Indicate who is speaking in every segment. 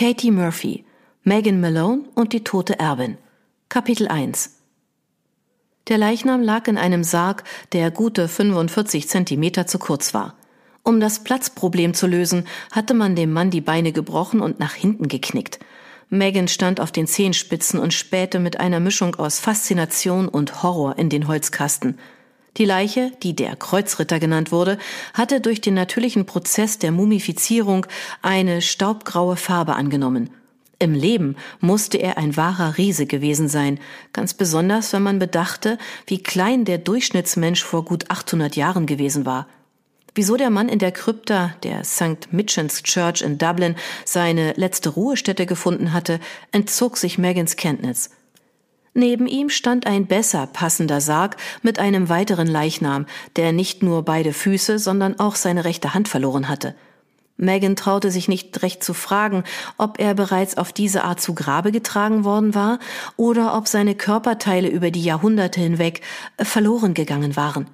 Speaker 1: Katie Murphy, Megan Malone und die tote Erbin. Kapitel 1 Der Leichnam lag in einem Sarg, der gute 45 Zentimeter zu kurz war. Um das Platzproblem zu lösen, hatte man dem Mann die Beine gebrochen und nach hinten geknickt. Megan stand auf den Zehenspitzen und spähte mit einer Mischung aus Faszination und Horror in den Holzkasten. Die Leiche, die der Kreuzritter genannt wurde, hatte durch den natürlichen Prozess der Mumifizierung eine staubgraue Farbe angenommen. Im Leben musste er ein wahrer Riese gewesen sein, ganz besonders wenn man bedachte, wie klein der Durchschnittsmensch vor gut 800 Jahren gewesen war. Wieso der Mann in der Krypta der St. Mitchens Church in Dublin seine letzte Ruhestätte gefunden hatte, entzog sich Megans Kenntnis. Neben ihm stand ein besser passender Sarg mit einem weiteren Leichnam, der nicht nur beide Füße, sondern auch seine rechte Hand verloren hatte. Megan traute sich nicht recht zu fragen, ob er bereits auf diese Art zu Grabe getragen worden war oder ob seine Körperteile über die Jahrhunderte hinweg verloren gegangen waren.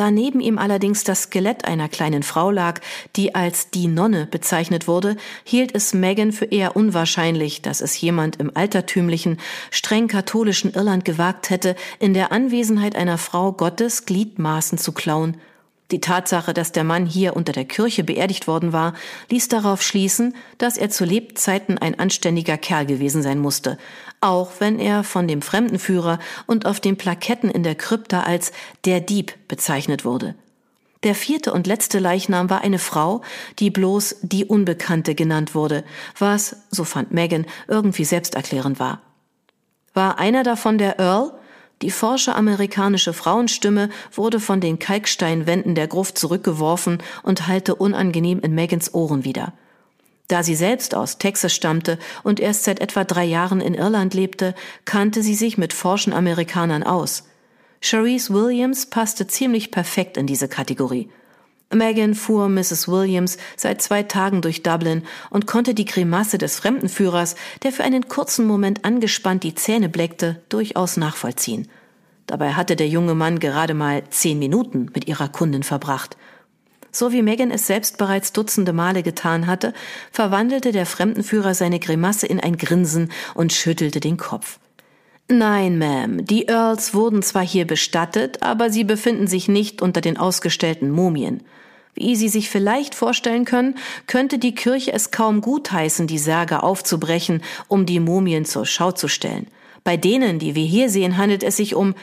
Speaker 1: Da neben ihm allerdings das Skelett einer kleinen Frau lag, die als die Nonne bezeichnet wurde, hielt es Megan für eher unwahrscheinlich, dass es jemand im altertümlichen, streng katholischen Irland gewagt hätte, in der Anwesenheit einer Frau Gottes Gliedmaßen zu klauen die Tatsache, dass der Mann hier unter der Kirche beerdigt worden war, ließ darauf schließen, dass er zu Lebzeiten ein anständiger Kerl gewesen sein musste, auch wenn er von dem Fremdenführer und auf den Plaketten in der Krypta als der Dieb bezeichnet wurde. Der vierte und letzte Leichnam war eine Frau, die bloß die Unbekannte genannt wurde, was, so fand Megan, irgendwie selbsterklärend war. War einer davon der Earl? Die forsche amerikanische Frauenstimme wurde von den Kalksteinwänden der Gruft zurückgeworfen und hallte unangenehm in Megans Ohren wieder. Da sie selbst aus Texas stammte und erst seit etwa drei Jahren in Irland lebte, kannte sie sich mit forschen Amerikanern aus. Cherise Williams passte ziemlich perfekt in diese Kategorie. Megan fuhr Mrs. Williams seit zwei Tagen durch Dublin und konnte die Grimasse des Fremdenführers, der für einen kurzen Moment angespannt die Zähne bleckte, durchaus nachvollziehen. Dabei hatte der junge Mann gerade mal zehn Minuten mit ihrer Kundin verbracht. So wie Megan es selbst bereits dutzende Male getan hatte, verwandelte der Fremdenführer seine Grimasse in ein Grinsen und schüttelte den Kopf. Nein, Ma'am, die Earls wurden zwar hier bestattet, aber sie befinden sich nicht unter den ausgestellten Mumien. Wie Sie sich vielleicht vorstellen können, könnte die Kirche es kaum gutheißen, die Särge aufzubrechen, um die Mumien zur Schau zu stellen. Bei denen, die wir hier sehen, handelt es sich um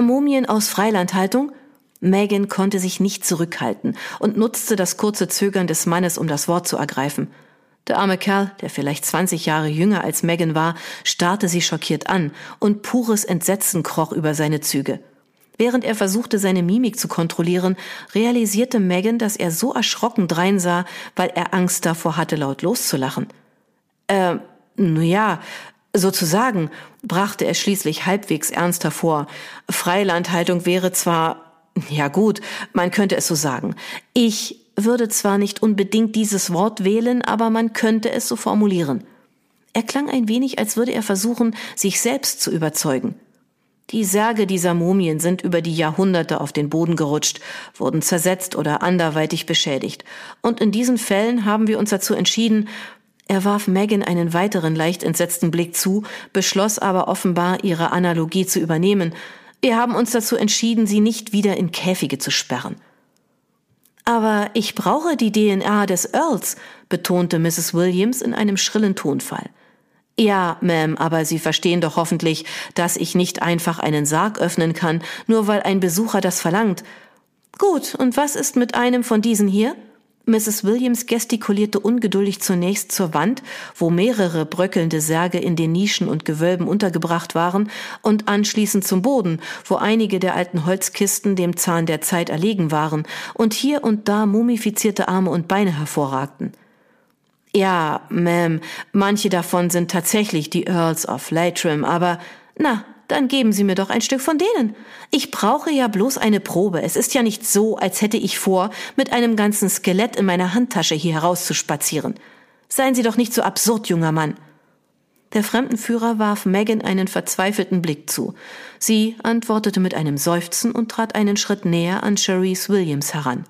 Speaker 1: Mumien aus Freilandhaltung? Megan konnte sich nicht zurückhalten und nutzte das kurze Zögern des Mannes, um das Wort zu ergreifen. Der arme Kerl, der vielleicht 20 Jahre jünger als Megan war, starrte sie schockiert an und pures Entsetzen kroch über seine Züge. Während er versuchte, seine Mimik zu kontrollieren, realisierte Megan, dass er so erschrocken dreinsah, weil er Angst davor hatte, laut loszulachen. Äh, nun ja, sozusagen, brachte er schließlich halbwegs ernst hervor. Freilandhaltung wäre zwar, ja gut, man könnte es so sagen. Ich würde zwar nicht unbedingt dieses Wort wählen, aber man könnte es so formulieren. Er klang ein wenig, als würde er versuchen, sich selbst zu überzeugen. Die Särge dieser Mumien sind über die Jahrhunderte auf den Boden gerutscht, wurden zersetzt oder anderweitig beschädigt. Und in diesen Fällen haben wir uns dazu entschieden, er warf Megan einen weiteren leicht entsetzten Blick zu, beschloss aber offenbar, ihre Analogie zu übernehmen. Wir haben uns dazu entschieden, sie nicht wieder in Käfige zu sperren. Aber ich brauche die DNA des Earls, betonte Mrs. Williams in einem schrillen Tonfall. Ja, Ma'am, aber Sie verstehen doch hoffentlich, dass ich nicht einfach einen Sarg öffnen kann, nur weil ein Besucher das verlangt. Gut, und was ist mit einem von diesen hier? Mrs. Williams gestikulierte ungeduldig zunächst zur Wand, wo mehrere bröckelnde Särge in den Nischen und Gewölben untergebracht waren, und anschließend zum Boden, wo einige der alten Holzkisten dem Zahn der Zeit erlegen waren und hier und da mumifizierte Arme und Beine hervorragten. Ja, Ma'am, manche davon sind tatsächlich die Earls of Leitrim, aber na, dann geben Sie mir doch ein Stück von denen. Ich brauche ja bloß eine Probe. Es ist ja nicht so, als hätte ich vor, mit einem ganzen Skelett in meiner Handtasche hier herauszuspazieren. Seien Sie doch nicht so absurd, junger Mann. Der Fremdenführer warf Megan einen verzweifelten Blick zu. Sie antwortete mit einem Seufzen und trat einen Schritt näher an Cherise Williams heran.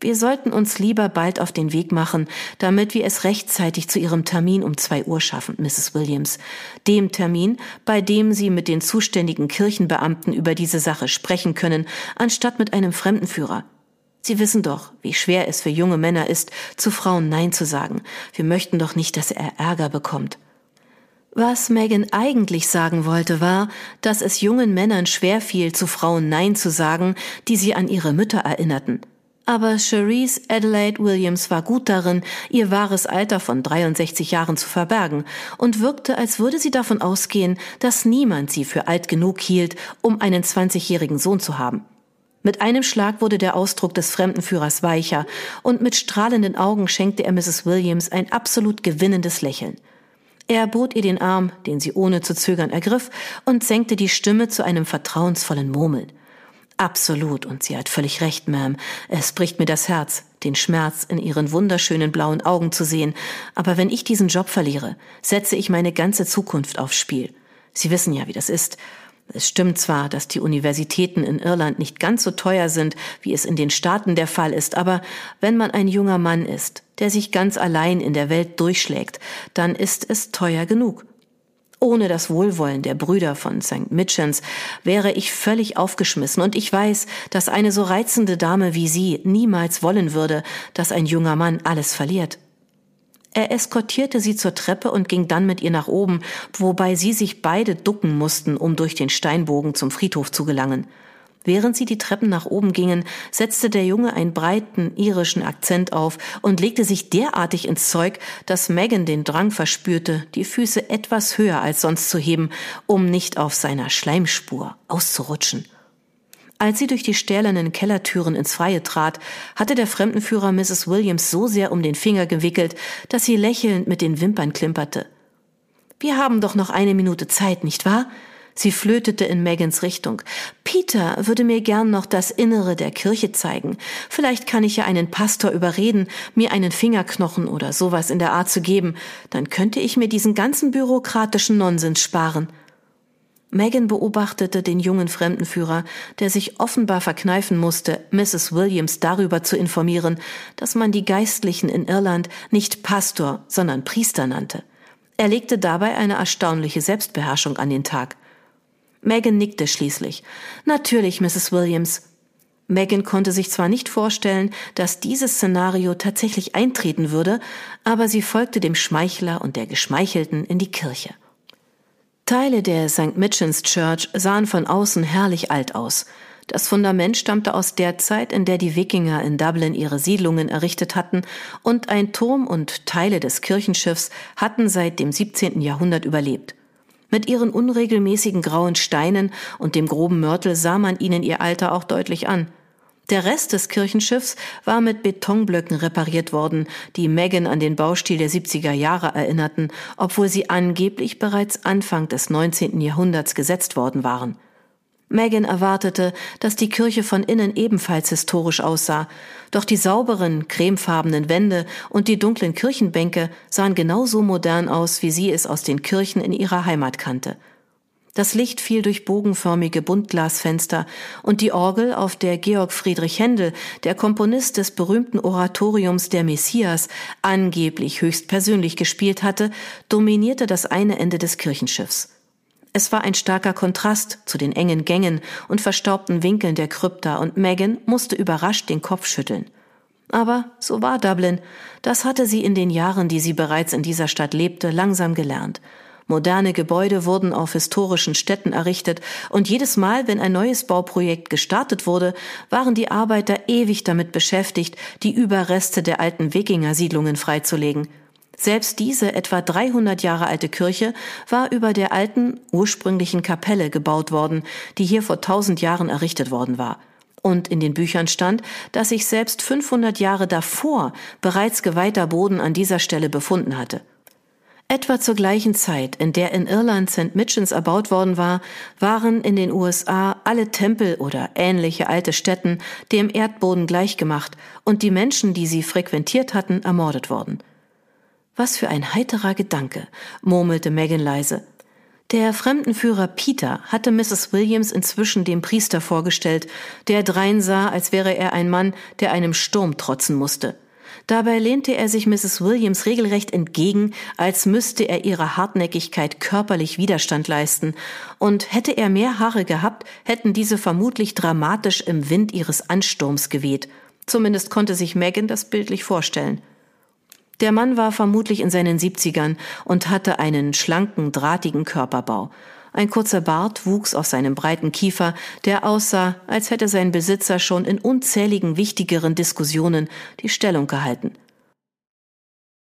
Speaker 1: Wir sollten uns lieber bald auf den Weg machen, damit wir es rechtzeitig zu Ihrem Termin um zwei Uhr schaffen, Mrs. Williams. Dem Termin, bei dem Sie mit den zuständigen Kirchenbeamten über diese Sache sprechen können, anstatt mit einem Fremdenführer. Sie wissen doch, wie schwer es für junge Männer ist, zu Frauen Nein zu sagen. Wir möchten doch nicht, dass er Ärger bekommt. Was Megan eigentlich sagen wollte, war, dass es jungen Männern schwer fiel, zu Frauen Nein zu sagen, die sie an ihre Mütter erinnerten. Aber Cherise Adelaide Williams war gut darin, ihr wahres Alter von 63 Jahren zu verbergen und wirkte, als würde sie davon ausgehen, dass niemand sie für alt genug hielt, um einen 20-jährigen Sohn zu haben. Mit einem Schlag wurde der Ausdruck des Fremdenführers weicher, und mit strahlenden Augen schenkte er Mrs. Williams ein absolut gewinnendes Lächeln. Er bot ihr den Arm, den sie ohne zu zögern ergriff, und senkte die Stimme zu einem vertrauensvollen Murmeln. Absolut, und sie hat völlig recht, Ma'am. Es bricht mir das Herz, den Schmerz in ihren wunderschönen blauen Augen zu sehen. Aber wenn ich diesen Job verliere, setze ich meine ganze Zukunft aufs Spiel. Sie wissen ja, wie das ist. Es stimmt zwar, dass die Universitäten in Irland nicht ganz so teuer sind, wie es in den Staaten der Fall ist, aber wenn man ein junger Mann ist, der sich ganz allein in der Welt durchschlägt, dann ist es teuer genug. Ohne das Wohlwollen der Brüder von St. Mitchens wäre ich völlig aufgeschmissen und ich weiß, dass eine so reizende Dame wie Sie niemals wollen würde, dass ein junger Mann alles verliert. Er eskortierte sie zur Treppe und ging dann mit ihr nach oben, wobei sie sich beide ducken mussten, um durch den Steinbogen zum Friedhof zu gelangen. Während sie die Treppen nach oben gingen, setzte der Junge einen breiten irischen Akzent auf und legte sich derartig ins Zeug, dass Megan den Drang verspürte, die Füße etwas höher als sonst zu heben, um nicht auf seiner Schleimspur auszurutschen. Als sie durch die stählernen Kellertüren ins Freie trat, hatte der Fremdenführer Mrs. Williams so sehr um den Finger gewickelt, dass sie lächelnd mit den Wimpern klimperte. Wir haben doch noch eine Minute Zeit, nicht wahr? Sie flötete in Megans Richtung. Peter würde mir gern noch das Innere der Kirche zeigen. Vielleicht kann ich ja einen Pastor überreden, mir einen Fingerknochen oder sowas in der Art zu geben. Dann könnte ich mir diesen ganzen bürokratischen Nonsens sparen. Megan beobachtete den jungen Fremdenführer, der sich offenbar verkneifen musste, Mrs. Williams darüber zu informieren, dass man die Geistlichen in Irland nicht Pastor, sondern Priester nannte. Er legte dabei eine erstaunliche Selbstbeherrschung an den Tag. Megan nickte schließlich. Natürlich, Mrs. Williams. Megan konnte sich zwar nicht vorstellen, dass dieses Szenario tatsächlich eintreten würde, aber sie folgte dem Schmeichler und der Geschmeichelten in die Kirche. Teile der St. Mitchens Church sahen von außen herrlich alt aus. Das Fundament stammte aus der Zeit, in der die Wikinger in Dublin ihre Siedlungen errichtet hatten, und ein Turm und Teile des Kirchenschiffs hatten seit dem 17. Jahrhundert überlebt. Mit ihren unregelmäßigen grauen Steinen und dem groben Mörtel sah man ihnen ihr Alter auch deutlich an. Der Rest des Kirchenschiffs war mit Betonblöcken repariert worden, die Megan an den Baustil der 70er Jahre erinnerten, obwohl sie angeblich bereits Anfang des 19. Jahrhunderts gesetzt worden waren. Megan erwartete, dass die Kirche von innen ebenfalls historisch aussah, doch die sauberen, cremefarbenen Wände und die dunklen Kirchenbänke sahen genauso modern aus, wie sie es aus den Kirchen in ihrer Heimat kannte. Das Licht fiel durch bogenförmige Buntglasfenster und die Orgel, auf der Georg Friedrich Händel, der Komponist des berühmten Oratoriums Der Messias, angeblich höchstpersönlich gespielt hatte, dominierte das eine Ende des Kirchenschiffs. Es war ein starker Kontrast zu den engen Gängen und verstaubten Winkeln der Krypta und Megan musste überrascht den Kopf schütteln. Aber so war Dublin. Das hatte sie in den Jahren, die sie bereits in dieser Stadt lebte, langsam gelernt. Moderne Gebäude wurden auf historischen Städten errichtet und jedes Mal, wenn ein neues Bauprojekt gestartet wurde, waren die Arbeiter ewig damit beschäftigt, die Überreste der alten Wikingersiedlungen freizulegen. Selbst diese etwa 300 Jahre alte Kirche war über der alten, ursprünglichen Kapelle gebaut worden, die hier vor 1000 Jahren errichtet worden war. Und in den Büchern stand, dass sich selbst 500 Jahre davor bereits geweihter Boden an dieser Stelle befunden hatte. Etwa zur gleichen Zeit, in der in Irland St. Mitchens erbaut worden war, waren in den USA alle Tempel oder ähnliche alte Stätten dem Erdboden gleichgemacht und die Menschen, die sie frequentiert hatten, ermordet worden. Was für ein heiterer Gedanke, murmelte Megan leise. Der Fremdenführer Peter hatte Mrs. Williams inzwischen dem Priester vorgestellt, der dreinsah, als wäre er ein Mann, der einem Sturm trotzen musste. Dabei lehnte er sich Mrs. Williams regelrecht entgegen, als müsste er ihrer Hartnäckigkeit körperlich Widerstand leisten, und hätte er mehr Haare gehabt, hätten diese vermutlich dramatisch im Wind ihres Ansturms geweht. Zumindest konnte sich Megan das bildlich vorstellen. Der Mann war vermutlich in seinen Siebzigern und hatte einen schlanken, drahtigen Körperbau. Ein kurzer Bart wuchs aus seinem breiten Kiefer, der aussah, als hätte sein Besitzer schon in unzähligen wichtigeren Diskussionen die Stellung gehalten –